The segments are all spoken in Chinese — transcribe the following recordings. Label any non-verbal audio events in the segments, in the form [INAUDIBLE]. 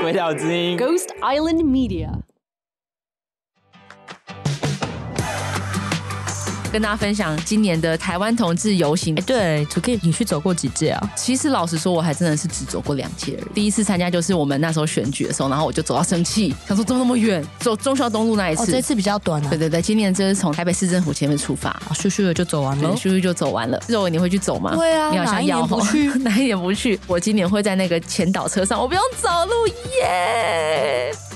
鬼岛之音，Ghost Island Media。跟大家分享今年的台湾同志游行。哎，对，2Kim，你去走过几届啊？其实老实说，我还真的是只走过两届。第一次参加就是我们那时候选举的时候，然后我就走到生气，[LAUGHS] 想说走那么远，走中校东路那一次。哦，这次比较短啊。对对对，今年这是从台北市政府前面出发，咻咻的就走完了，咻咻就走完了。肉，你会去走吗？对啊，你好像要不去？[LAUGHS] 哪一年不去？我今年会在那个前导车上，我不用走路耶。Yeah!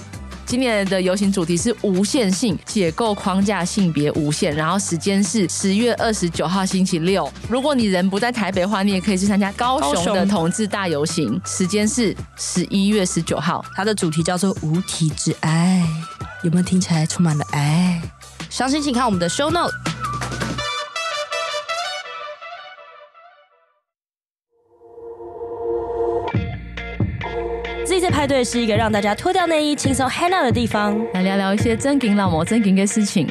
今年的游行主题是无限性，解构框架性别无限，然后时间是十月二十九号星期六。如果你人不在台北的话，你也可以去参加高雄的同志大游行，时间是十一月十九号。它的主题叫做无体之爱，有没有听起来充满了爱？详情请看我们的 show note。派对是一个让大家脱掉内衣、轻松 hang out 的地方，来聊聊一些真金老母、真金的事情。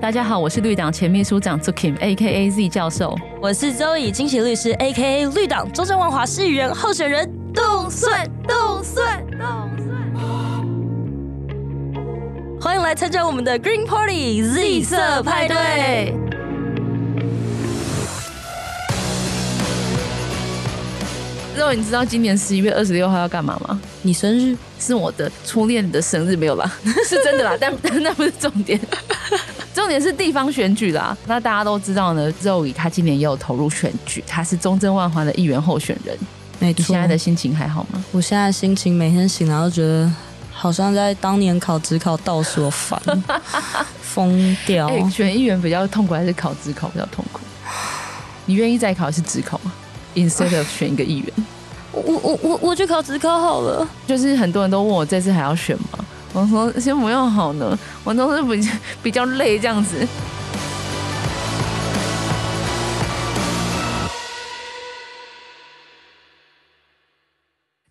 大家好，我是绿党前秘书长 2Kim，A.K.A. Z 教授。我是周以金喜律师，A.K.A. 绿党中正万华市议员候选人冻蒜冻蒜冻蒜。欢迎来参加我们的 Green Party Z 色派对。之后你知道今年十一月二十六号要干嘛吗？你生日是我的初恋的生日，没有啦，[LAUGHS] 是真的啦，[LAUGHS] 但那不是重点，重点是地方选举啦。那大家都知道呢，Zoe 他今年也有投入选举，他是中正万华的议员候选人。没错，你现在的心情还好吗？我现在心情每天醒来都觉得好像在当年考职考倒数，烦，[LAUGHS] 疯掉。欸，选议员比较痛苦还是考职考比较痛苦？你愿意再考一次职考吗？Instead of 选一个议员，我我我我去考职考好了。就是很多人都问我这次还要选吗？我说先不用好呢，我都是比较比较累这样子。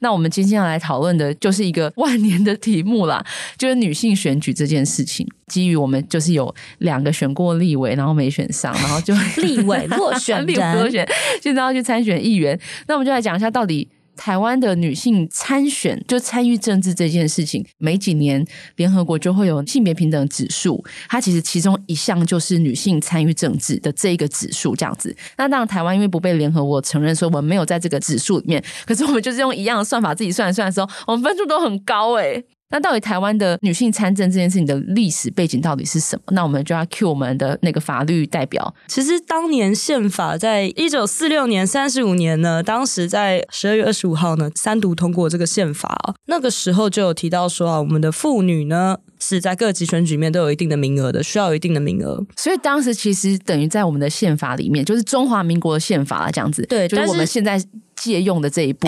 那我们今天要来讨论的就是一个 [LAUGHS] 万年的题目啦，就是女性选举这件事情。基于我们就是有两个选过立委，然后没选上，然后就 [LAUGHS] [LAUGHS] 立委落选，立委落选，现在要去参选议员。那我们就来讲一下到底。台湾的女性参选就参与政治这件事情，每几年联合国就会有性别平等指数，它其实其中一项就是女性参与政治的这一个指数，这样子。那当然，台湾因为不被联合国承认，所以我们没有在这个指数里面。可是我们就是用一样的算法自己算一算的时候，我们分数都很高诶。那到底台湾的女性参政这件事情的历史背景到底是什么？那我们就要 cue 我们的那个法律代表。其实当年宪法在一九四六年三十五年呢，当时在十二月二十五号呢，三读通过这个宪法。那个时候就有提到说啊，我们的妇女呢是在各级选举里面都有一定的名额的，需要有一定的名额。所以当时其实等于在我们的宪法里面，就是中华民国的宪法啊，这样子。对，就是我们现在。借用的这一步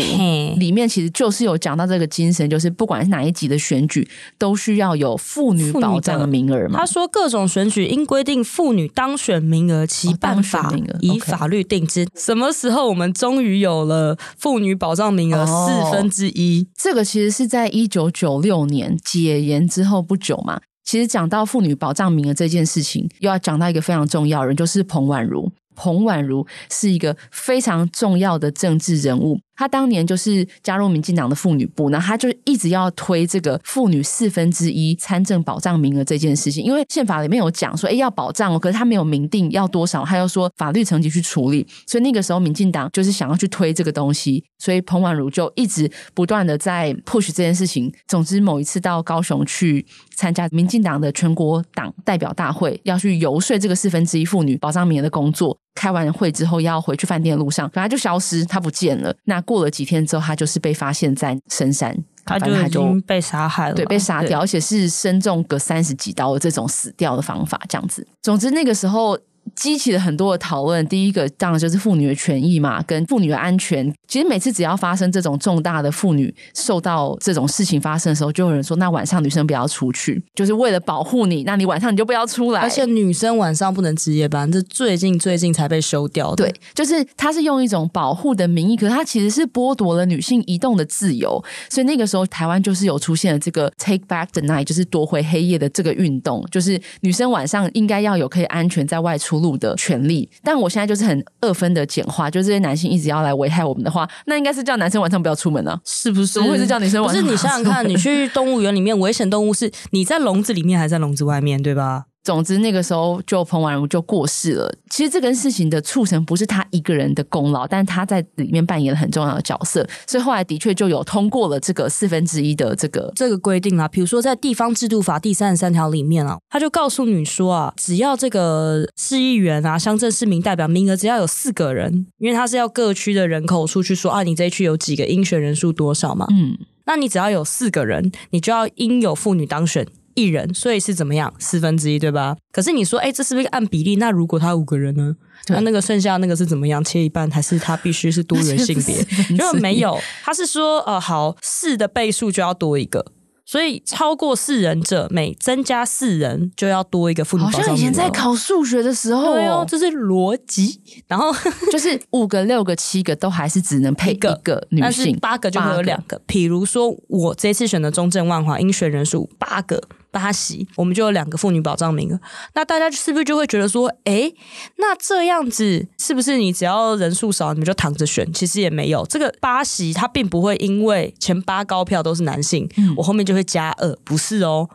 里面，其实就是有讲到这个精神，就是不管是哪一级的选举，都需要有妇女保障的名额嘛。他说，各种选举应规定妇女当选名额，其办法以法律定之。什么时候我们终于有了妇女保障名额四分之一？这个其实是在一九九六年解严之后不久嘛。其实讲到妇女保障名额这件事情，又要讲到一个非常重要人，就是彭婉如。彭婉如是一个非常重要的政治人物。他当年就是加入民进党的妇女部，那他就一直要推这个妇女四分之一参政保障名额这件事情，因为宪法里面有讲说，哎，要保障哦，可是他没有明定要多少，他又说法律层级去处理，所以那个时候民进党就是想要去推这个东西，所以彭婉如就一直不断的在 push 这件事情。总之，某一次到高雄去参加民进党的全国党代表大会，要去游说这个四分之一妇女保障名额的工作，开完会之后要回去饭店的路上，本来就消失，他不见了。那过了几天之后，他就是被发现在深山，他就已经被杀害了，对，被杀掉，而且是身中个三十几刀的这种死掉的方法，这样子。总之那个时候。激起了很多的讨论。第一个当然就是妇女的权益嘛，跟妇女的安全。其实每次只要发生这种重大的妇女受到这种事情发生的时候，就有人说：“那晚上女生不要出去，就是为了保护你。那你晚上你就不要出来。”而且女生晚上不能值夜班，这最近最近才被修掉的。对，就是他是用一种保护的名义，可是他其实是剥夺了女性移动的自由。所以那个时候台湾就是有出现了这个 “Take Back the Night”，就是夺回黑夜的这个运动，就是女生晚上应该要有可以安全在外出。出路的权利。但我现在就是很二分的简化，就这些男性一直要来危害我们的话，那应该是叫男生晚上不要出门啊，是不是？怎么会是叫女生晚上？不是，你想想看，你去动物园里面，危险动物是你在笼子里面还是在笼子外面，对吧？总之，那个时候就彭婉如就过世了。其实这个事情的促成不是他一个人的功劳，但他在里面扮演了很重要的角色，所以后来的确就有通过了这个四分之一的这个这个规定啊。比如说在地方制度法第三十三条里面啊，他就告诉你说啊，只要这个市议员啊、乡镇市民代表名额只要有四个人，因为他是要各区的人口数去说啊，你这一区有几个应选人数多少嘛？嗯，那你只要有四个人，你就要应有妇女当选。一人，所以是怎么样？四分之一，对吧？可是你说，哎，这是不是按比例？那如果他五个人呢？那那个剩下那个是怎么样？切一半，还是他必须是多元性别？[LAUGHS] 如果没有，他是说，呃，好，四的倍数就要多一个。所以超过四人者，每增加四人就要多一个妇女。好像以前在考数学的时候，对哦，这是逻辑。然 [LAUGHS] 后就是五个、六个、七个都还是只能配一个女性，但是八个就会有两个。比如说我这次选的中正万华，应选人数八个。八席，我们就有两个妇女保障名额。那大家是不是就会觉得说，诶，那这样子是不是你只要人数少，你们就躺着选？其实也没有，这个八席它并不会因为前八高票都是男性，嗯，我后面就会加二，不是哦，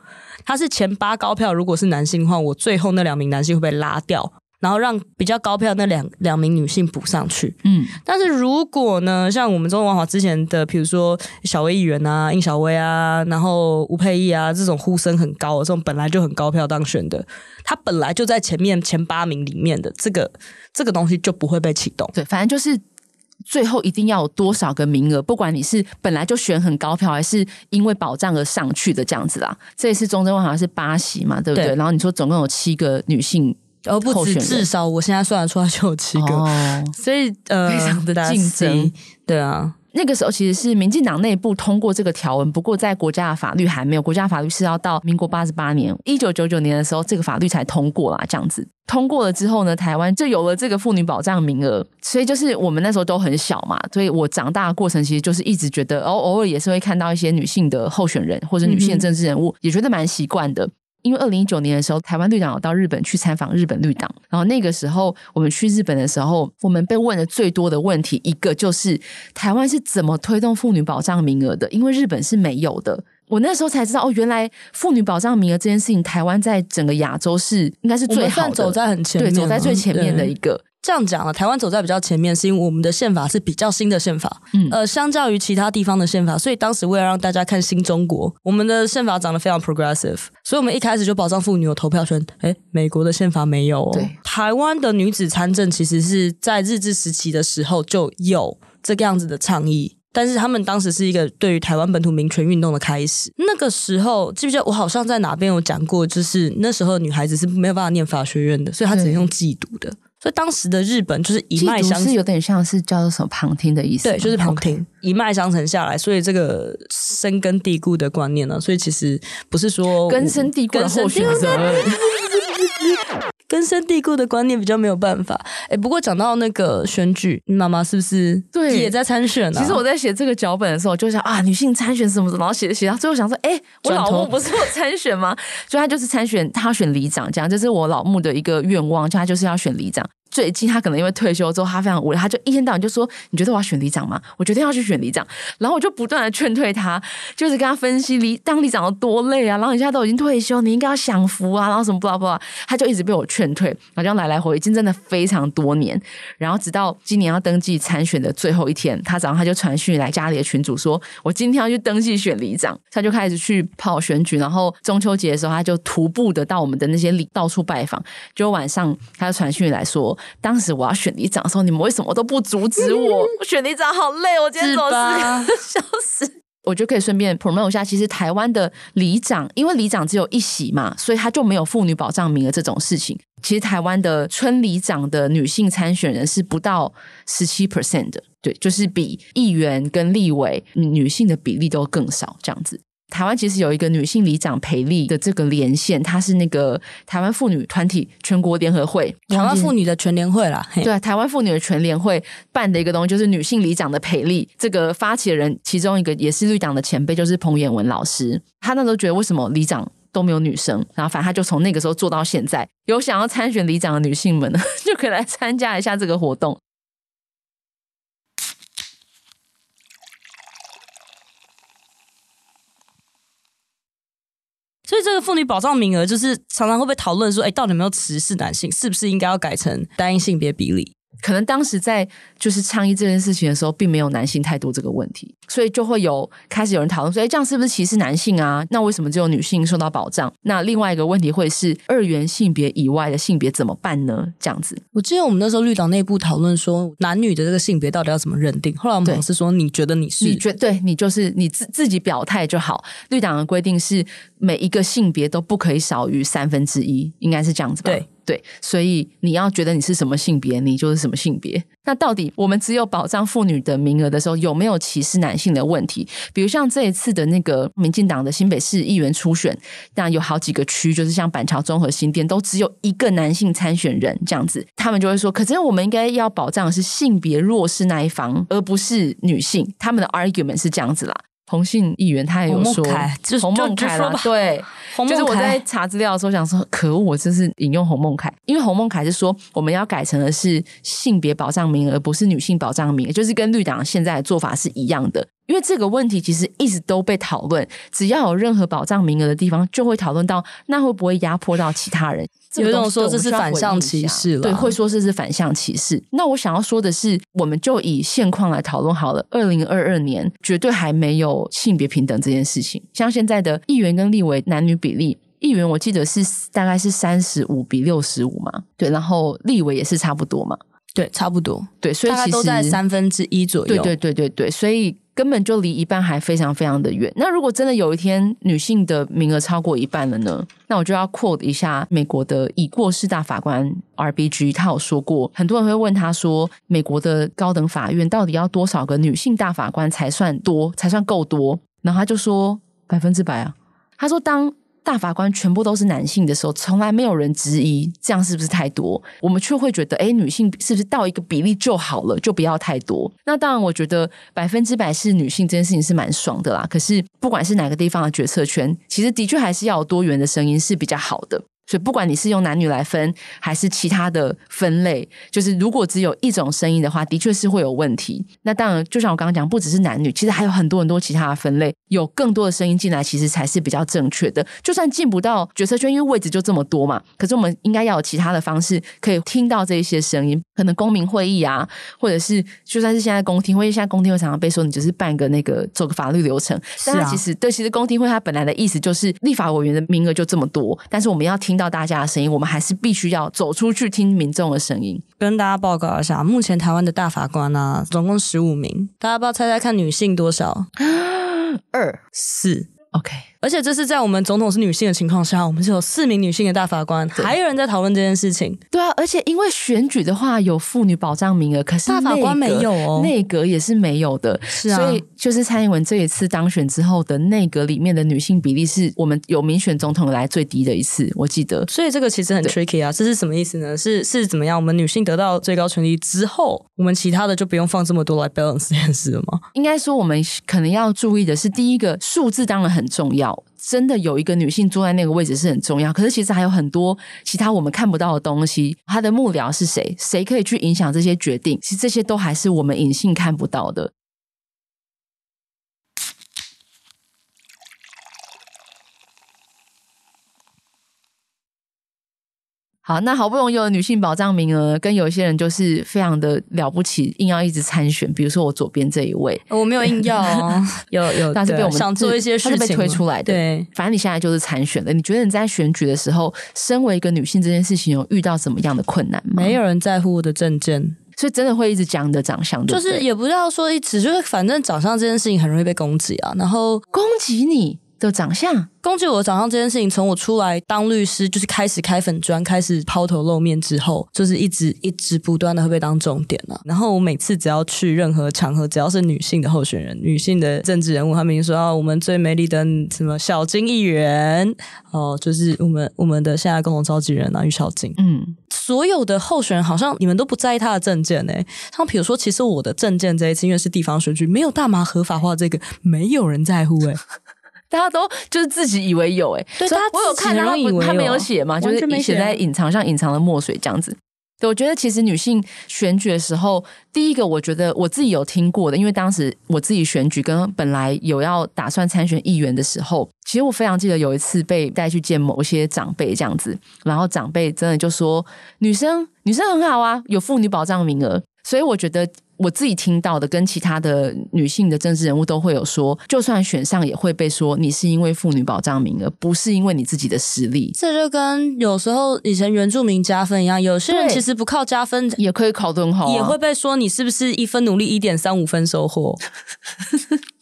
它是前八高票如果是男性的话，我最后那两名男性会被拉掉。然后让比较高票那两两名女性补上去，嗯，但是如果呢，像我们中文化之前的，比如说小薇议员啊、应小薇啊，然后吴佩益啊，这种呼声很高的，这种本来就很高票当选的，他本来就在前面前八名里面的，这个这个东西就不会被启动。对，反正就是最后一定要有多少个名额，不管你是本来就选很高票，还是因为保障而上去的这样子啦。这一次中正万华是八席嘛，对不对？对，然后你说总共有七个女性。而不止，至少我现在算得出来就有七个，哦、[LAUGHS] 所以呃，非常的竞争。对啊，那个时候其实是民进党内部通过这个条文，不过在国家的法律还没有，国家法律是要到民国八十八年，一九九九年的时候，这个法律才通过啦。这样子通过了之后呢，台湾就有了这个妇女保障名额。所以就是我们那时候都很小嘛，所以我长大的过程其实就是一直觉得，偶偶尔也是会看到一些女性的候选人或者女性的政治人物，嗯、也觉得蛮习惯的。因为二零一九年的时候，台湾绿党有到日本去参访日本绿党，然后那个时候我们去日本的时候，我们被问的最多的问题一个就是台湾是怎么推动妇女保障名额的？因为日本是没有的。我那时候才知道哦，原来妇女保障名额这件事情，台湾在整个亚洲是应该是最好的，走在很前面，对，走在最前面的一个。这样讲了，台湾走在比较前面，是因为我们的宪法是比较新的宪法，嗯，呃，相较于其他地方的宪法，所以当时为了让大家看新中国，我们的宪法长得非常 progressive，所以我们一开始就保障妇女有投票权。诶，美国的宪法没有哦。对，台湾的女子参政其实是在日治时期的时候就有这个样子的倡议，但是他们当时是一个对于台湾本土民权运动的开始。那个时候记不记得我好像在哪边有讲过，就是那时候女孩子是没有办法念法学院的，所以她只能用寄读的。所以当时的日本就是一脉相承，是有点像是叫做什么旁听的意思，对，就是旁听.一脉相承下来，所以这个深根蒂固的观念呢，所以其实不是说根深蒂固的候选人。[LAUGHS] 根深蒂固的观念比较没有办法。哎，不过讲到那个选举，你妈妈是不是对也在参选呢？其实我在写这个脚本的时候，就想啊，女性参选什么什么，然后写着写到最后想说，哎，我老公不是我参选吗？所以他就是参选，他选里长，这样这是我老母的一个愿望，就他就是要选里长。最近他可能因为退休之后，他非常无聊，他就一天到晚就说：“你觉得我要选里长吗？我决定要去选里长。”然后我就不断的劝退他，就是跟他分析里当里长有多累啊。然后你现在都已经退休，你应该要享福啊，然后什么不啦不啦，他就一直被我劝退，然后这样来来回回，已经真的非常多年。然后直到今年要登记参选的最后一天，他早上他就传讯来家里的群组说：“我今天要去登记选里长。”他就开始去跑选举，然后中秋节的时候，他就徒步的到我们的那些里到处拜访。就晚上他就传讯来说。当时我要选里长的时候，你们为什么都不阻止我？[LAUGHS] 我选里长好累，我今天走四个小时。我就可以顺便 promote 一下，其实台湾的里长，因为里长只有一席嘛，所以他就没有妇女保障名额这种事情。其实台湾的村里长的女性参选人是不到十七 percent 的，对，就是比议员跟立委女性的比例都更少，这样子。台湾其实有一个女性里长培力的这个连线，她是那个台湾妇女团体全国联合会，台湾妇女的全联会啦。对啊，台湾妇女的全联会办的一个东西，就是女性里长的培力。这个发起人其中一个也是绿党的前辈，就是彭演文老师。他那时候觉得，为什么里长都没有女生，然后反正他就从那个时候做到现在。有想要参选里长的女性们呢，[LAUGHS] 就可以来参加一下这个活动。所以这个妇女保障名额，就是常常会被讨论说，哎，到底有没有歧视男性？是不是应该要改成单一性别比例？可能当时在就是倡议这件事情的时候，并没有男性太多这个问题，所以就会有开始有人讨论说，哎，这样是不是歧视男性啊？那为什么只有女性受到保障？那另外一个问题会是二元性别以外的性别怎么办呢？这样子，我记得我们那时候绿党内部讨论说，男女的这个性别到底要怎么认定？后来我们是说，你觉得你是？你觉对你就是你自自己表态就好。绿党的规定是每一个性别都不可以少于三分之一，应该是这样子吧？对。对，所以你要觉得你是什么性别，你就是什么性别。那到底我们只有保障妇女的名额的时候，有没有歧视男性的问题？比如像这一次的那个民进党的新北市议员初选，那有好几个区，就是像板桥、综合、新店，都只有一个男性参选人这样子，他们就会说，可是我们应该要保障的是性别弱势那一方，而不是女性。他们的 argument 是这样子啦。同性议员他也有说，就是洪孟楷啦，对，[LAUGHS] 就是我在查资料的时候想说，可恶，我这是引用洪孟凯，因为洪孟凯是说我们要改成的是性别保障名额，而不是女性保障名额，就是跟绿党现在的做法是一样的。因为这个问题其实一直都被讨论，只要有任何保障名额的地方，就会讨论到那会不会压迫到其他人？有种说这是反向歧视了，对，会说这是反向歧视。那我想要说的是，我们就以现况来讨论好了。二零二二年绝对还没有性别平等这件事情，像现在的议员跟立委男女比例，议员我记得是大概是三十五比六十五嘛，对，然后立委也是差不多嘛，对，差不多，对，所以其实都在三分之一左右，对对对对对，所以。根本就离一半还非常非常的远。那如果真的有一天女性的名额超过一半了呢？那我就要 quote 一下美国的已过世大法官 RBG，他有说过，很多人会问他说，美国的高等法院到底要多少个女性大法官才算多，才算够多？然后他就说百分之百啊。他说当。大法官全部都是男性的时候，从来没有人质疑这样是不是太多，我们却会觉得，哎，女性是不是到一个比例就好了，就不要太多。那当然，我觉得百分之百是女性这件事情是蛮爽的啦。可是，不管是哪个地方的决策圈，其实的确还是要有多元的声音是比较好的。所以，不管你是用男女来分，还是其他的分类，就是如果只有一种声音的话，的确是会有问题。那当然，就像我刚刚讲，不只是男女，其实还有很多很多其他的分类，有更多的声音进来，其实才是比较正确的。就算进不到决策圈，因为位置就这么多嘛，可是我们应该要有其他的方式可以听到这一些声音。可能公民会议啊，或者是就算是现在公听会，现在公听会常常被说你只是办个那个走个法律流程，但是其实、啊、对，其实公听会它本来的意思就是立法委员的名额就这么多，但是我们要听。听到大家的声音，我们还是必须要走出去听民众的声音。跟大家报告一下，目前台湾的大法官呢、啊，总共十五名，大家不要猜猜看女性多少？二四，OK。而且这是在我们总统是女性的情况下，我们是有四名女性的大法官，还有人在讨论这件事情。对啊，而且因为选举的话有妇女保障名额，可是大法官没有哦，内阁也是没有的。是啊，所以就是蔡英文这一次当选之后的内阁里面的女性比例是我们有民选总统来最低的一次，我记得。所以这个其实很 tricky 啊，这是什么意思呢？是是怎么样？我们女性得到最高权力之后，我们其他的就不用放这么多来 balance 这件事了吗？应该说，我们可能要注意的是，第一个数字当然很重要。真的有一个女性坐在那个位置是很重要，可是其实还有很多其他我们看不到的东西。她的幕僚是谁？谁可以去影响这些决定？其实这些都还是我们隐性看不到的。好，那好不容易有女性保障名额，跟有些人就是非常的了不起，硬要一直参选。比如说我左边这一位，我没有硬要哦，有 [LAUGHS] 有，但是被我们想做一些事情被推出来的。对，反正你现在就是参选了。你觉得你在选举的时候，身为一个女性，这件事情有遇到什么样的困难吗？没有人在乎我的政见，所以真的会一直讲你的长相，对对？就是也不要说一直，就是反正长相这件事情很容易被攻击啊，然后攻击你的长相。攻击我的长相这件事情，从我出来当律师，就是开始开粉砖，开始抛头露面之后，就是一直一直不断的会被当重点了。然后我每次只要去任何场合，只要是女性的候选人、女性的政治人物，他们说啊，我们最美丽的什么小金议员哦，就是我们我们的现在共同召集人啊，于小金。嗯，所有的候选人好像你们都不在意他的政见诶。像比如说，其实我的证件这一次因为是地方选举，没有大麻合法化，这个没有人在乎诶。大家都就是自己以为有哎、所以我有看到他不他没有写嘛，就是写在隐藏，像隐藏的墨水这样子。对，我觉得其实女性选举的时候，第一个我觉得我自己有听过的，因为当时我自己选举跟本来有要打算参选议员的时候，其实我非常记得有一次被带去见某些长辈这样子，然后长辈真的就说女生女生很好啊，有妇女保障名额，所以我觉得。我自己听到的，跟其他的女性的政治人物都会有说，就算选上也会被说你是因为妇女保障名额，不是因为你自己的实力。这就跟有时候以前原住民加分一样，有些人其实不靠加分也可以考得很好啊，也会被说你是不是一分努力一点三五分收获。[LAUGHS]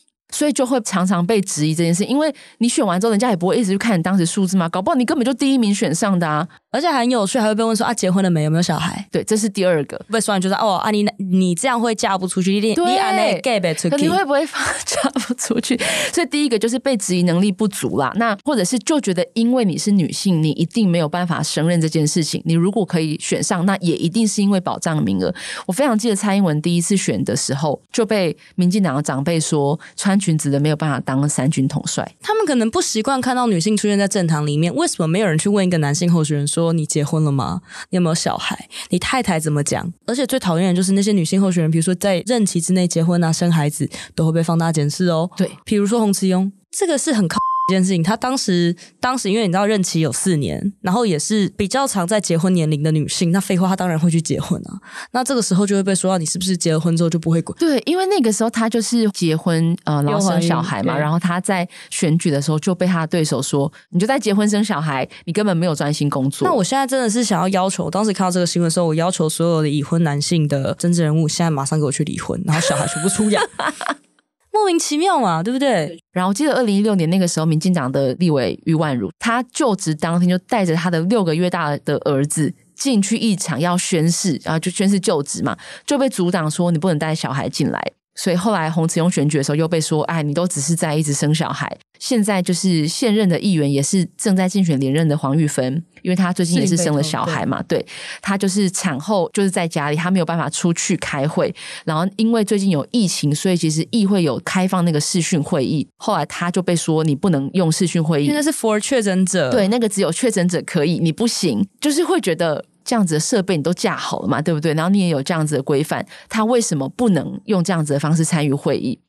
所以就会常常被质疑这件事，因为你选完之后，人家也不会一直去看你当时数字嘛，搞不好你根本就第一名选上的啊，而且很有趣，还会被问说啊，结婚了没？有没有小孩？对，这是第二个被说完就是哦啊，你你这样会嫁不出去，你你啊那 gay 不出去，你会不会 [LAUGHS] 嫁不出去？所以第一个就是被质疑能力不足啦，那或者是就觉得因为你是女性，你一定没有办法胜任这件事情。你如果可以选上，那也一定是因为保障名额。我非常记得蔡英文第一次选的时候，就被民进党的长辈说穿裙子的没有办法当三军统帅，他们可能不习惯看到女性出现在政堂里面。为什么没有人去问一个男性候选人说：“你结婚了吗？你有没有小孩？你太太怎么讲？”而且最讨厌的就是那些女性候选人，比如说在任期之内结婚啊、生孩子，都会被放大检视哦。对，比如说洪慈庸，这个是很靠。这件事情，她当时当时因为你知道任期有四年，然后也是比较常在结婚年龄的女性，那废话，她当然会去结婚啊。那这个时候就会被说到你是不是结了婚之后就不会滚？对，因为那个时候她就是结婚呃，然后生小孩嘛，然后她在选举的时候就被她的对手说，你就在结婚生小孩，你根本没有专心工作。那我现在真的是想要要求，当时看到这个新闻的时候，我要求所有的已婚男性的政治人物现在马上给我去离婚，然后小孩全部出养。莫名其妙嘛，对不对？然后我记得二零一六年那个时候，民进党的立委余万如，他就职当天就带着他的六个月大的儿子进去一场要宣誓，然后就宣誓就职嘛，就被阻挡说你不能带小孩进来。所以后来洪慈庸选举的时候又被说，哎，你都只是在一直生小孩。现在就是现任的议员，也是正在竞选连任的黄玉芬，因为她最近也是生了小孩嘛，对，她就是产后就是在家里，她没有办法出去开会。然后因为最近有疫情，所以其实议会有开放那个视讯会议，后来她就被说你不能用视讯会议，那是 for 确诊者，对，那个只有确诊者可以，你不行，就是会觉得这样子的设备你都架好了嘛，对不对？然后你也有这样子的规范，他为什么不能用这样子的方式参与会议？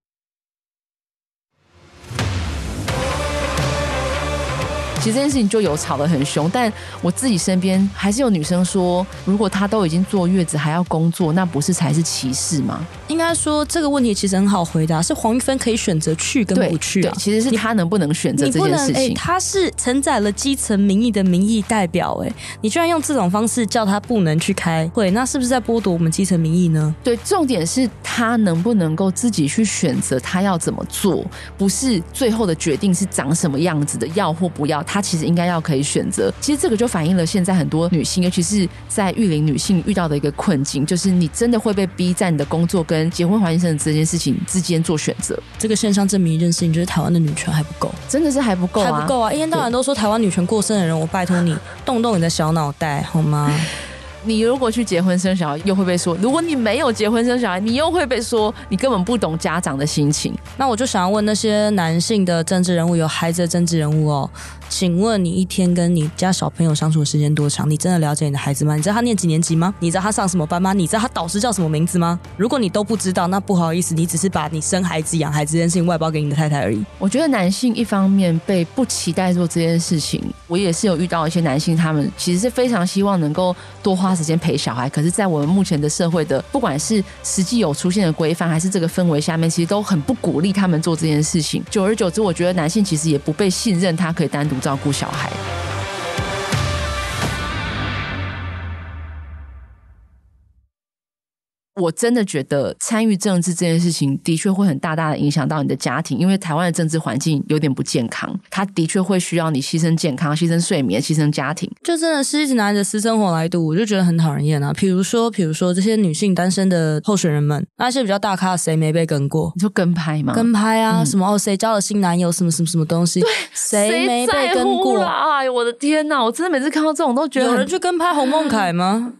其实这件事情就有吵得很凶，但我自己身边还是有女生说，如果她都已经坐月子还要工作，那不是才是歧视吗？应该说这个问题其实很好回答，是黄玉芬可以选择去跟不去啊。其实是她能不能选择这件事情。她是承载了基层民意的民意代表，哎，你居然用这种方式叫她不能去开会，那是不是在剥夺我们基层民意呢？对，重点是她能不能够自己去选择她要怎么做，不是最后的决定是长什么样子的，要或不要。她其实应该要可以选择，其实这个就反映了现在很多女性，尤其是在育龄女性遇到的一个困境，就是你真的会被逼在你的工作跟结婚怀孕生子这件事情之间做选择。这个现象证明一件事情，就是台湾的女权还不够，真的是还不够啊，还不够啊！一天到晚都说台湾女权过剩的人，我拜托你动动你的小脑袋好吗？[LAUGHS] 你如果去结婚生小孩，又会被说；如果你没有结婚生小孩，你又会被说你根本不懂家长的心情。那我就想要问那些男性的政治人物，有孩子的政治人物哦。请问你一天跟你家小朋友相处的时间多长？你真的了解你的孩子吗？你知道他念几年级吗？你知道他上什么班吗？你知道他导师叫什么名字吗？如果你都不知道，那不好意思，你只是把你生孩子、养孩子这件事情外包给你的太太而已。我觉得男性一方面被不期待做这件事情，我也是有遇到一些男性，他们其实是非常希望能够多花时间陪小孩，可是，在我们目前的社会的，不管是实际有出现的规范，还是这个氛围下面，其实都很不鼓励他们做这件事情。久而久之，我觉得男性其实也不被信任，他可以单独照顾小孩。我真的觉得参与政治这件事情的确会很大大的影响到你的家庭，因为台湾的政治环境有点不健康，它的确会需要你牺牲健康、牺牲睡眠、牺牲家庭，就真的是一直拿你的私生活来赌，我就觉得很讨人厌啊。比如说，比如说这些女性单身的候选人们，那些比较大咖，谁没被跟过？你就跟拍吗？跟拍啊，嗯、什么哦，谁交了新男友，什么什么什么东西？对，谁没被跟过？哎呦，我的天哪！我真的每次看到这种都觉得，有人去跟拍洪孟凯吗？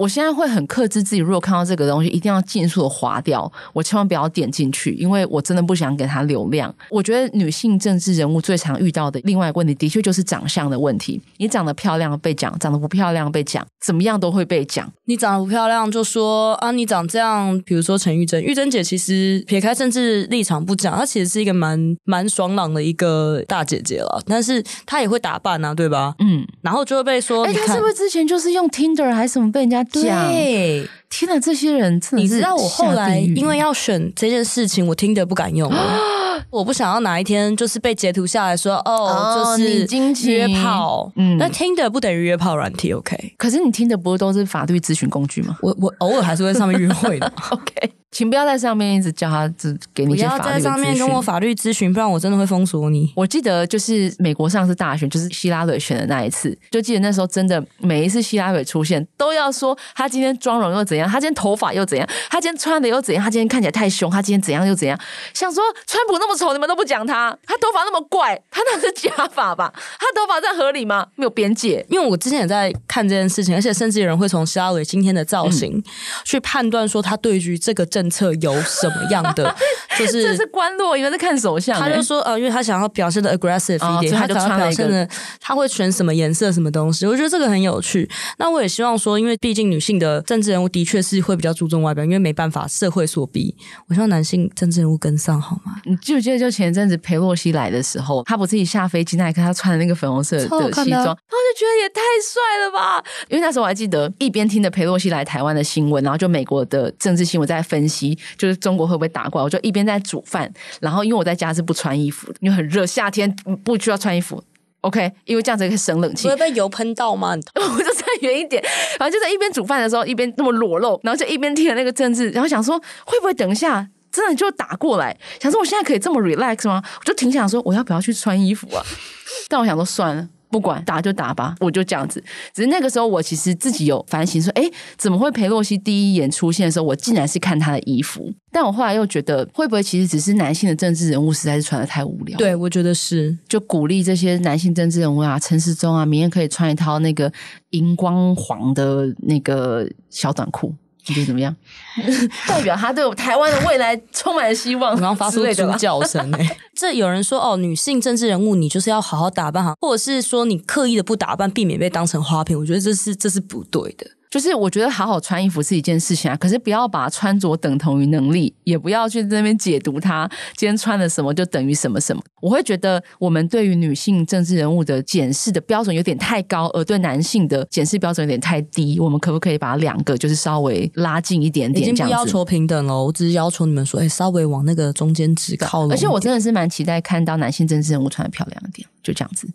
我现在会很克制自己，如果看到这个东西，一定要尽速的划掉，我千万不要点进去，因为我真的不想给他流量。我觉得女性政治人物最常遇到的另外一个问题，的确就是长相的问题。你长得漂亮被讲，长得不漂亮被讲，怎么样都会被讲。你长得不漂亮就说啊，你长这样，比如说陈玉珍，玉珍姐其实撇开政治立场不讲，她其实是一个蛮蛮爽朗的一个大姐姐了，但是她也会打扮啊，对吧？嗯，然后就会被说，哎、欸，她是不是之前就是用 Tinder 还是什么被人家？对，天哪，这些人真的，你知道我后来因为要选这件事情，我听得不敢用了。[GASPS] [LAUGHS] 我不想要哪一天就是被截图下来说哦，哦就是约炮，嗯，那听的不等于约炮软体，OK？可是你听的不是都是法律咨询工具吗？我我偶尔还是会上面约会的，[LAUGHS] OK？请不要在上面一直叫他只给你一些法律。不要在上面跟我法律咨询，不然我真的会封锁你。我记得就是美国上次大选，就是希拉蕊选的那一次，就记得那时候真的每一次希拉蕊出现，都要说她今天妆容又怎样，她今天头发又怎样，她今天穿的又怎样，她今天看起来太凶，她今天怎样又怎样。想说川普那么丑，你们都不讲他，他头发那么怪，他那是假发吧？他头发这样合理吗？没有边界。因为我之前也在看这件事情，而且甚至有人会从希拉蕊今天的造型、嗯、去判断说他对于这个政策有什么样的？[LAUGHS] 就是这是关落，因为在看手相。他就说呃，因为他想要表现的 aggressive 一点，哦、他就穿表现的他会选什么颜色、什么东西。我觉得这个很有趣。那我也希望说，因为毕竟女性的政治人物的确是会比较注重外表，因为没办法，社会所逼。我希望男性政治人物跟上好吗？你记不记得就前一阵子裴洛西来的时候，他不是一下飞机那一刻，他穿的那个粉红色的西装，然后就觉得也太帅了吧？因为那时候我还记得一边听着裴洛西来台湾的新闻，然后就美国的政治新闻在分析。就是中国会不会打过来？我就一边在煮饭，然后因为我在家是不穿衣服的，因为很热，夏天不需要穿衣服。OK，因为这样子可以省冷气。会被油喷到吗？[LAUGHS] 我就站远一点，反正就在一边煮饭的时候，一边那么裸露，然后就一边听了那个政治，然后想说会不会等一下真的就打过来？想说我现在可以这么 relax 吗？我就挺想说我要不要去穿衣服啊？[LAUGHS] 但我想说算了。不管打就打吧，我就这样子。只是那个时候，我其实自己有反省说，哎，怎么会裴洛西第一眼出现的时候，我竟然是看他的衣服？但我后来又觉得，会不会其实只是男性的政治人物实在是穿的太无聊？对，我觉得是。就鼓励这些男性政治人物啊，陈世忠啊，明天可以穿一套那个荧光黄的那个小短裤。你觉得怎么样？[LAUGHS] 代表他对我台湾的未来充满了希望。然后发出猪叫声哎！[LAUGHS] 这有人说哦，女性政治人物你就是要好好打扮好，或者是说你刻意的不打扮，避免被当成花瓶。我觉得这是这是不对的。就是我觉得好好穿衣服是一件事情啊，可是不要把穿着等同于能力，也不要去那边解读它。今天穿了什么就等于什么什么。我会觉得我们对于女性政治人物的检视的标准有点太高，而对男性的检视标准有点太低。我们可不可以把两个就是稍微拉近一点点？已经不要求平等了，我只是要求你们说，哎，稍微往那个中间值靠拢。而且我真的是蛮期待看到男性政治人物穿得漂亮一点，就这样子。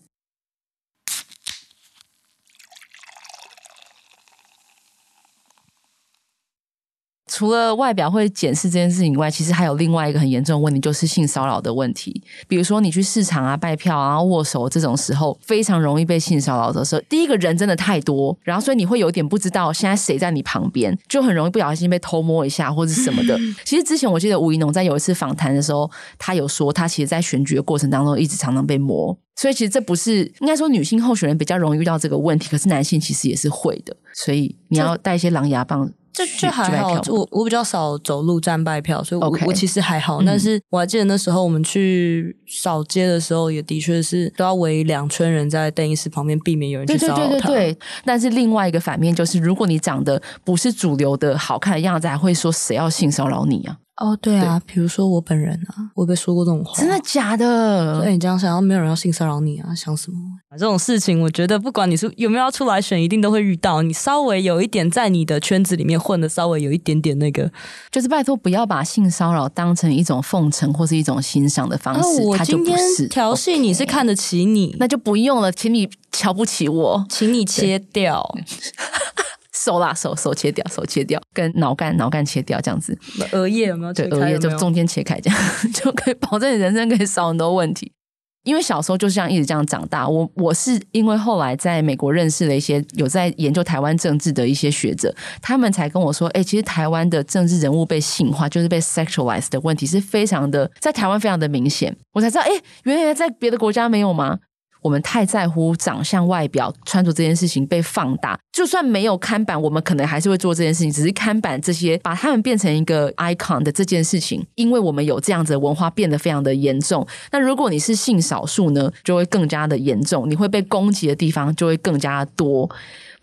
除了外表会检视这件事情以外，其实还有另外一个很严重的问题，就是性骚扰的问题。比如说你去市场啊、拜票啊、握手这种时候，非常容易被性骚扰的时候，第一个人真的太多，然后所以你会有点不知道现在谁在你旁边，就很容易不小心被偷摸一下或者什么的。[LAUGHS] 其实之前我记得吴怡农在有一次访谈的时候，他有说他其实，在选举的过程当中一直常常被摸，所以其实这不是应该说女性候选人比较容易遇到这个问题，可是男性其实也是会的，所以你要带一些狼牙棒。这这还好，我我比较少走路站拜票，所以我.我其实还好。但是我还记得那时候我们去扫街的时候，也的确是都要围两圈人在邓医师旁边，避免有人去骚扰他。对对对对对。但是另外一个反面就是，如果你长得不是主流的好看的样子，还会说谁要性骚扰你啊？哦，对啊，比如说我本人啊，我被说过这种话，真的假的？所以你这样想，要没有人要性骚扰你啊？想什么？这种事情，我觉得不管你是有没有要出来选，一定都会遇到。你稍微有一点在你的圈子里面混的，稍微有一点点那个，就是拜托不要把性骚扰当成一种奉承或是一种欣赏的方式。他就不是调戏你是看得起你，okay. 那就不用了，请你瞧不起我，请你切掉。[LAUGHS] 手啦，手手切掉，手切掉，跟脑干脑干切掉，这样子。额叶有没有？对，额叶就中间切开，这样 [LAUGHS] 就可以保证你人生可以少很多问题。因为小时候就是这样一直这样长大。我我是因为后来在美国认识了一些有在研究台湾政治的一些学者，他们才跟我说，哎，其实台湾的政治人物被性化，就是被 sexualized 的问题是非常的，在台湾非常的明显。我才知道，哎，原来在别的国家没有吗？我们太在乎长相、外表、穿着这件事情被放大。就算没有看板，我们可能还是会做这件事情。只是看板这些把他们变成一个 icon 的这件事情，因为我们有这样子的文化变得非常的严重。那如果你是性少数呢，就会更加的严重，你会被攻击的地方就会更加多。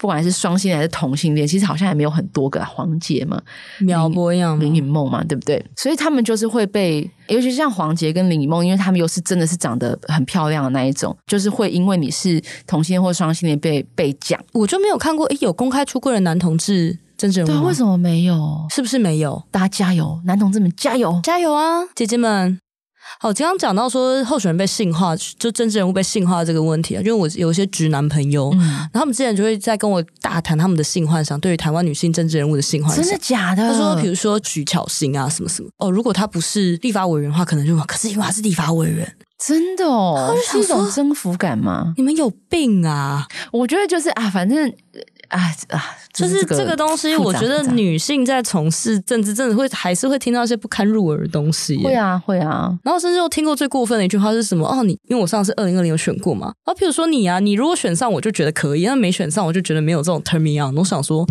不管是双性恋还是同性恋，其实好像也没有很多个黄杰嘛，苗博一样林林颖梦嘛，对不对？所以他们就是会被，尤其是像黄杰跟林颖梦，因为他们又是真的是长得很漂亮的那一种，就是会因为你是同性恋或双性恋被被讲。我就没有看过，诶，有公开出柜的男同志政治人物吗？对，为什么没有？是不是没有？大家加油，男同志们加油，加油啊，姐姐们！好，刚刚讲到说候选人被性化，就政治人物被性化这个问题啊，因为我有一些直男朋友，嗯、然后他们之前就会在跟我大谈他们的性幻想，对于台湾女性政治人物的性幻想，真的假的？他说，比如说徐巧芯啊，什么什么哦，如果他不是立法委员的话，可能就可是因为他是立法委员，真的哦，是一种征服感吗？你们有病啊！我觉得就是啊，反正。啊啊！就是这个东西，我觉得女性在从事政治，真的会还是会听到一些不堪入耳的东西。会啊，会啊。然后甚至又听过最过分的一句话是什么？哦，你因为我上次二零二零有选过嘛。然后譬如说你啊，你如果选上，我就觉得可以；那没选上，我就觉得没有这种 turn me on。我想说，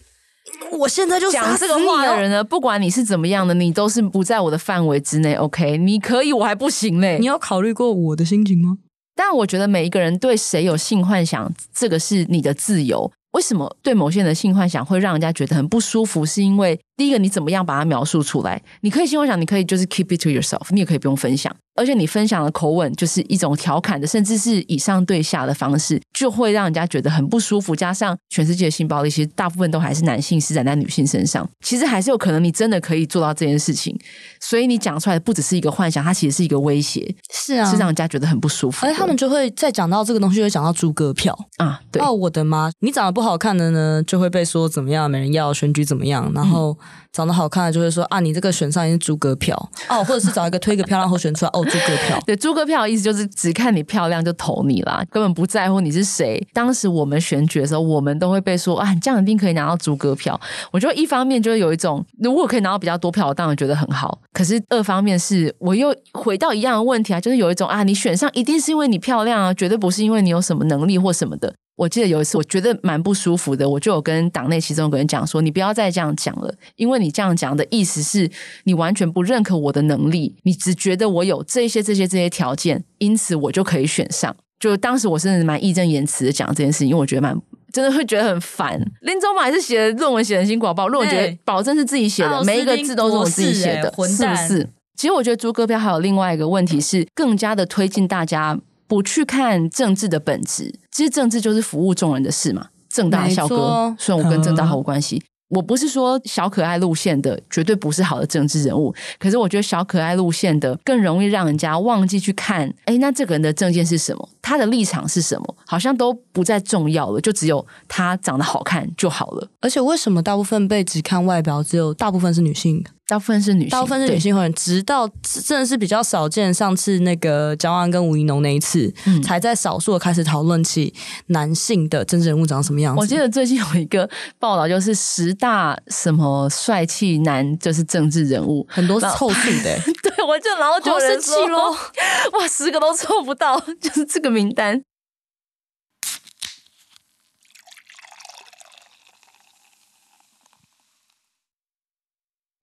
[SNIFFS] 我现在就讲这个话的人呢，不管你是怎么样的，你都是不在我的范围之内。OK，你可以，我还不行嘞。你有考虑过我的心情吗？但我觉得每一个人对谁有性幻想，这个是你的自由。为什么对某些人的性幻想会让人家觉得很不舒服？是因为第一个，你怎么样把它描述出来？你可以先我想，你可以就是 keep it to yourself，你也可以不用分享。而且你分享的口吻就是一种调侃的，甚至是以上对下的方式，就会让人家觉得很不舒服。加上全世界的性暴力，其实大部分都还是男性施展在女性身上，其实还是有可能你真的可以做到这件事情。所以你讲出来的不只是一个幻想，它其实是一个威胁，是啊，是让人家觉得很不舒服。而且他们就会再讲到这个东西，就会讲到猪哥票啊，对哦，我的妈，你长得不好看的呢，就会被说怎么样，没人要，选举怎么样，然后。嗯长得好看的就会说啊，你这个选上一是诸葛票哦，或者是找一个推个漂亮候选出来哦，[LAUGHS] 诸葛票。对，诸葛票的意思就是只看你漂亮就投你啦，根本不在乎你是谁。当时我们选举的时候，我们都会被说啊，你这样一定可以拿到诸葛票。我觉得一方面就是有一种，如果可以拿到比较多票，我当然觉得很好。可是二方面是我又回到一样的问题啊，就是有一种啊，你选上一定是因为你漂亮啊，绝对不是因为你有什么能力或什么的。我记得有一次，我觉得蛮不舒服的，我就有跟党内其中一个人讲说：“你不要再这样讲了，因为你这样讲的意思是你完全不认可我的能力，你只觉得我有这些、这些、这些条件，因此我就可以选上。”就当时我甚至蛮义正言辞的讲这件事情，因为我觉得蛮真的会觉得很烦。林宗马还是写论文写的很辛苦，好，论文觉得保证是自己写的，欸、每一个字都是我自己写的，是不是？其实我觉得朱哥票还有另外一个问题是，更加的推进大家。不去看政治的本质，其实政治就是服务众人的事嘛。正大的校歌，虽然我跟正大毫无关系，我不是说小可爱路线的绝对不是好的政治人物，可是我觉得小可爱路线的更容易让人家忘记去看，哎，那这个人的政见是什么，他的立场是什么，好像都不再重要了，就只有他长得好看就好了。而且为什么大部分被只看外表，只有大部分是女性？大部分是女性，大部分是女性会员，直到真的是比较少见。上次那个蒋万安跟吴怡农那一次，嗯、才在少数的开始讨论起男性的政治人物长什么样子。我记得最近有一个报道，就是十大什么帅气男，就是政治人物，很多是凑数的。[LAUGHS] 对，我就然后就生气咯，[LAUGHS] 哇，十个都凑不到，[LAUGHS] 就是这个名单。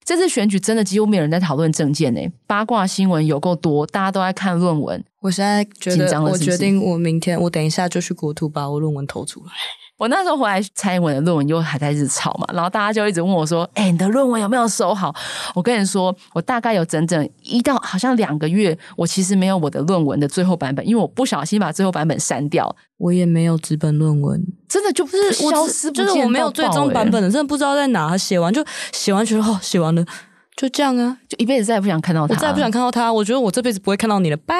这次选举真的几乎没有人在讨论政见诶，八卦新闻有够多，大家都在看论文。我现在觉得，我决定，我明天我等一下就去国图把我论文投出来。我那时候回来，蔡英文的论文又还在日抄嘛，然后大家就一直问我说：“哎，你的论文有没有收好？”我跟你说，我大概有整整一到好像两个月，我其实没有我的论文的最后版本，因为我不小心把最后版本删掉。我也没有纸本论文，真的就不是消失就是我没有最终版本的，真的不知道在哪。写完就写完，觉得哦，写完了。就这样啊，就一辈子再也不想看到他，我再也不想看到他。我觉得我这辈子不会看到你了，拜。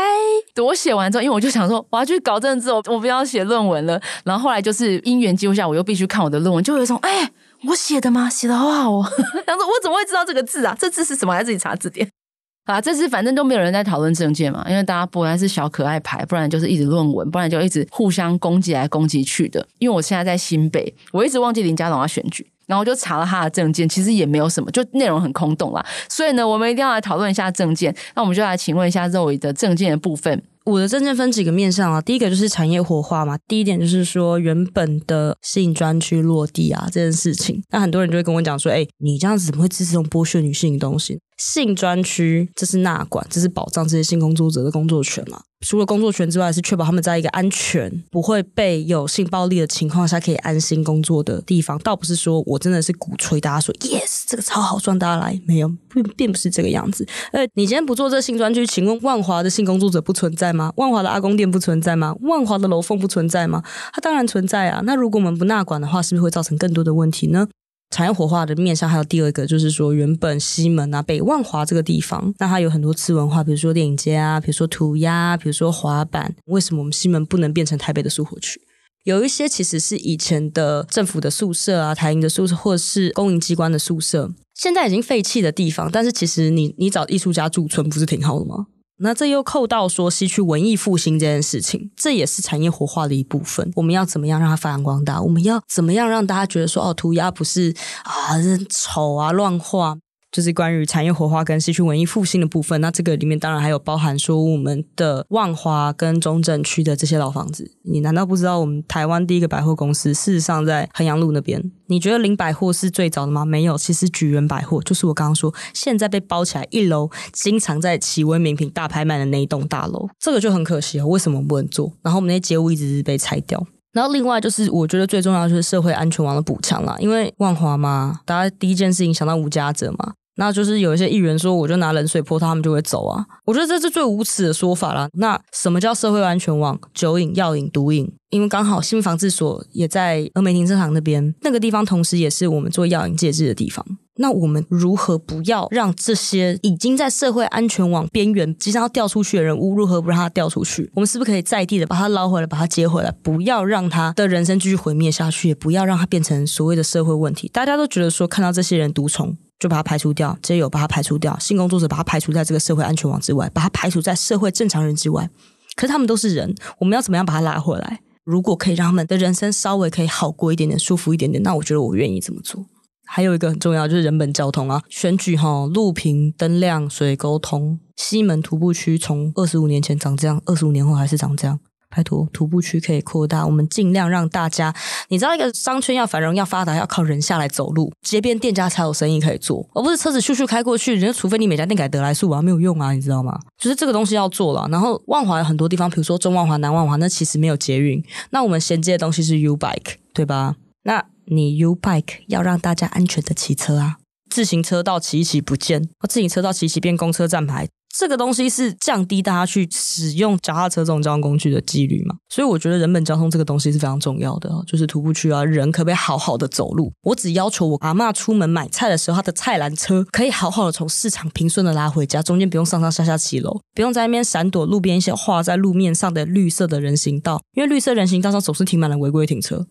我写完之后，因为我就想说，我要去搞政治，我我不要写论文了。然后后来就是因缘际会下，我又必须看我的论文，就有一种哎，我写的吗？写的好好哦。[LAUGHS] 然后说我怎么会知道这个字啊？这字是什么？还要自己查字典。[LAUGHS] 啊，这次反正都没有人在讨论政见嘛，因为大家不然是小可爱牌，不然就是一直论文，不然就一直互相攻击来攻击去的。因为我现在在新北，我一直忘记林佳龙要选举。然后就查了他的证件，其实也没有什么，就内容很空洞啦。所以呢，我们一定要来讨论一下证件。那我们就来请问一下肉爷的证件的部分。我的证件分几个面向啊，第一个就是产业活化嘛，第一点就是说原本的性专区落地啊这件事情，那很多人就会跟我讲说，哎，你这样子怎么会支持这种剥削女性的东西？性专区这是纳管，这是保障这些性工作者的工作权嘛。除了工作权之外，是确保他们在一个安全、不会被有性暴力的情况下可以安心工作的地方。倒不是说我真的是鼓吹大家说 yes 这个超好赚，大家来没有，并并不是这个样子。呃，你今天不做这性专区，请问万华的性工作者不存在吗？万华的阿公店不存在吗？万华的楼凤不存在吗？它当然存在啊。那如果我们不纳管的话，是不是会造成更多的问题呢？产业活化的面向还有第二个，就是说原本西门啊、北万华这个地方，那它有很多次文化，比如说电影街啊，比如说涂鸦，比如说滑板。为什么我们西门不能变成台北的苏活区？有一些其实是以前的政府的宿舍啊、台营的宿舍，或是公营机关的宿舍，现在已经废弃的地方。但是其实你你找艺术家驻村，不是挺好的吗？那这又扣到说西区文艺复兴这件事情，这也是产业活化的一部分。我们要怎么样让它发扬光大？我们要怎么样让大家觉得说，哦，涂鸦不是啊，丑啊，乱画。就是关于产业活化跟西区文艺复兴的部分，那这个里面当然还有包含说我们的万华跟中正区的这些老房子。你难道不知道我们台湾第一个百货公司事实上在衡阳路那边？你觉得林百货是最早的吗？没有，其实举源百货就是我刚刚说现在被包起来一楼经常在奇威名品大拍卖的那一栋大楼，这个就很可惜哦。为什么不能做？然后我们那些街屋一直是被拆掉。然后另外就是我觉得最重要的就是社会安全网的补强啦，因为万华嘛，大家第一件事情想到无家者嘛。那就是有一些议员说，我就拿冷水泼他，他们就会走啊。我觉得这是最无耻的说法啦。那什么叫社会安全网？酒瘾、药瘾、毒瘾，因为刚好新防治所也在峨眉停车场那边，那个地方同时也是我们做药瘾戒治的地方。那我们如何不要让这些已经在社会安全网边缘即将要掉出去的人物，如何不让他掉出去？我们是不是可以在地的把他捞回来，把他接回来？不要让他的人生继续毁灭下去，也不要让他变成所谓的社会问题。大家都觉得说，看到这些人毒虫。就把它排除掉，街友把它排除掉，性工作者把它排除在这个社会安全网之外，把它排除在社会正常人之外。可是他们都是人，我们要怎么样把它拉回来？如果可以让他们的人生稍微可以好过一点点，舒服一点点，那我觉得我愿意这么做。还有一个很重要就是人本交通啊，选举哈，路平灯亮水沟通，西门徒步区从二十五年前长这样，二十五年后还是长这样。拜托，徒步区可以扩大，我们尽量让大家，你知道，一个商圈要繁荣、要发达，要靠人下来走路，街边店家才有生意可以做，而不是车子咻咻开过去。人家除非你每家店改得来速啊，没有用啊，你知道吗？就是这个东西要做了。然后万华有很多地方，比如说中万华、南万华，那其实没有捷运，那我们衔接的东西是 U bike，对吧？那你 U bike 要让大家安全的骑车啊，自行车道骑一骑不见，自行车道骑一骑变公车站牌。这个东西是降低大家去使用脚踏车这种交通工具的几率嘛？所以我觉得人本交通这个东西是非常重要的，就是徒步区啊，人可不可以好好的走路？我只要求我阿嬷出门买菜的时候，她的菜篮车可以好好的从市场平顺的拉回家，中间不用上上下下骑楼，不用在那边闪躲路边一些画在路面上的绿色的人行道，因为绿色人行道上总是停满了违规停车。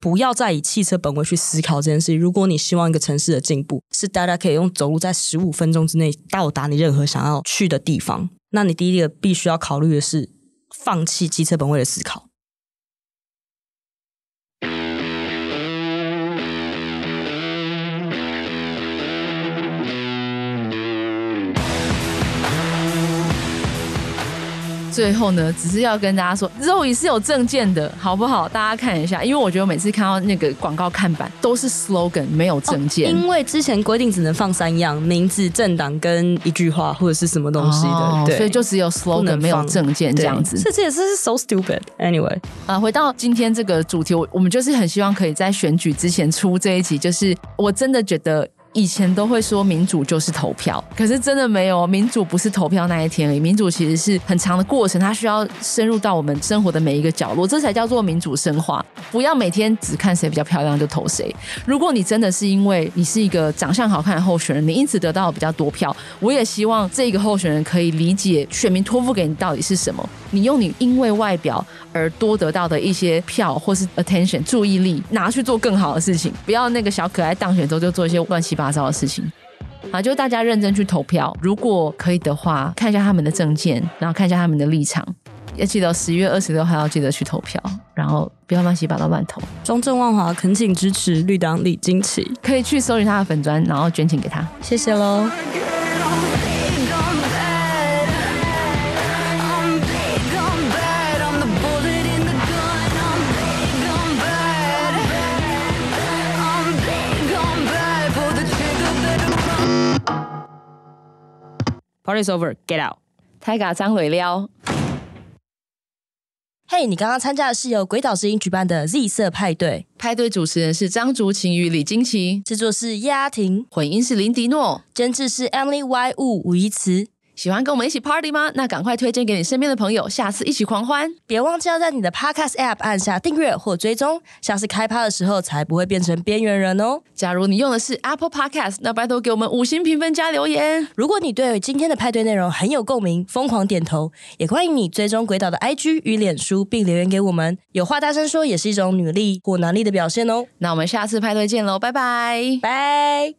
不要再以汽车本位去思考这件事。如果你希望一个城市的进步是大家可以用走路在十五分钟之内到达你任何想要去的地方，那你第一个必须要考虑的是放弃汽车本位的思考。最后呢，只是要跟大家说，Zoe 是有证件的，好不好？大家看一下，因为我觉得我每次看到那个广告看板都是 slogan，没有证件。哦，因为之前规定只能放三样：名字、政党跟一句话或者是什么东西的，哦、对，所以就只有 slogan，没有证件这样子。这这也是 so stupid。Anyway，啊，回到今天这个主题，我我们就是很希望可以在选举之前出这一集，就是我真的觉得。以前都会说民主就是投票，可是真的没有，民主不是投票那一天而已，民主其实是很长的过程，它需要深入到我们生活的每一个角落，这才叫做民主深化。不要每天只看谁比较漂亮就投谁。如果你真的是因为你是一个长相好看的候选人，你因此得到了比较多票，我也希望这个候选人可以理解选民托付给你到底是什么。你用你因为外表而多得到的一些票或是 attention 注意力拿去做更好的事情，不要那个小可爱当选之后就做一些乱七八糟的事情。啊，就大家认真去投票，如果可以的话，看一下他们的证件，然后看一下他们的立场。要记得十一月二十六号要记得去投票，然后不要乱七八糟乱投。中正万华恳请支持绿党李菁琪，可以去搜寻他的粉砖，然后捐钱给他。谢谢喽。Party's over，get out。太嘎张磊撩。嘿，hey, 你刚刚参加的是由鬼岛之音举办的 Z 色派对，派对主持人是张竹晴与李金奇，制作是叶阿婷，混音是林迪诺，监制是 Emily Y 吴吴怡慈。喜欢跟我们一起 party 吗？那赶快推荐给你身边的朋友，下次一起狂欢！别忘记要在你的 podcast app 按下订阅或追踪，下次开趴的时候才不会变成边缘人哦。假如你用的是 Apple Podcast，那拜托给我们五星评分加留言。如果你对今天的派对内容很有共鸣，疯狂点头，也欢迎你追踪鬼岛的 IG 与脸书，并留言给我们。有话大声说也是一种女力或男力的表现哦。那我们下次派对见喽，拜拜，拜。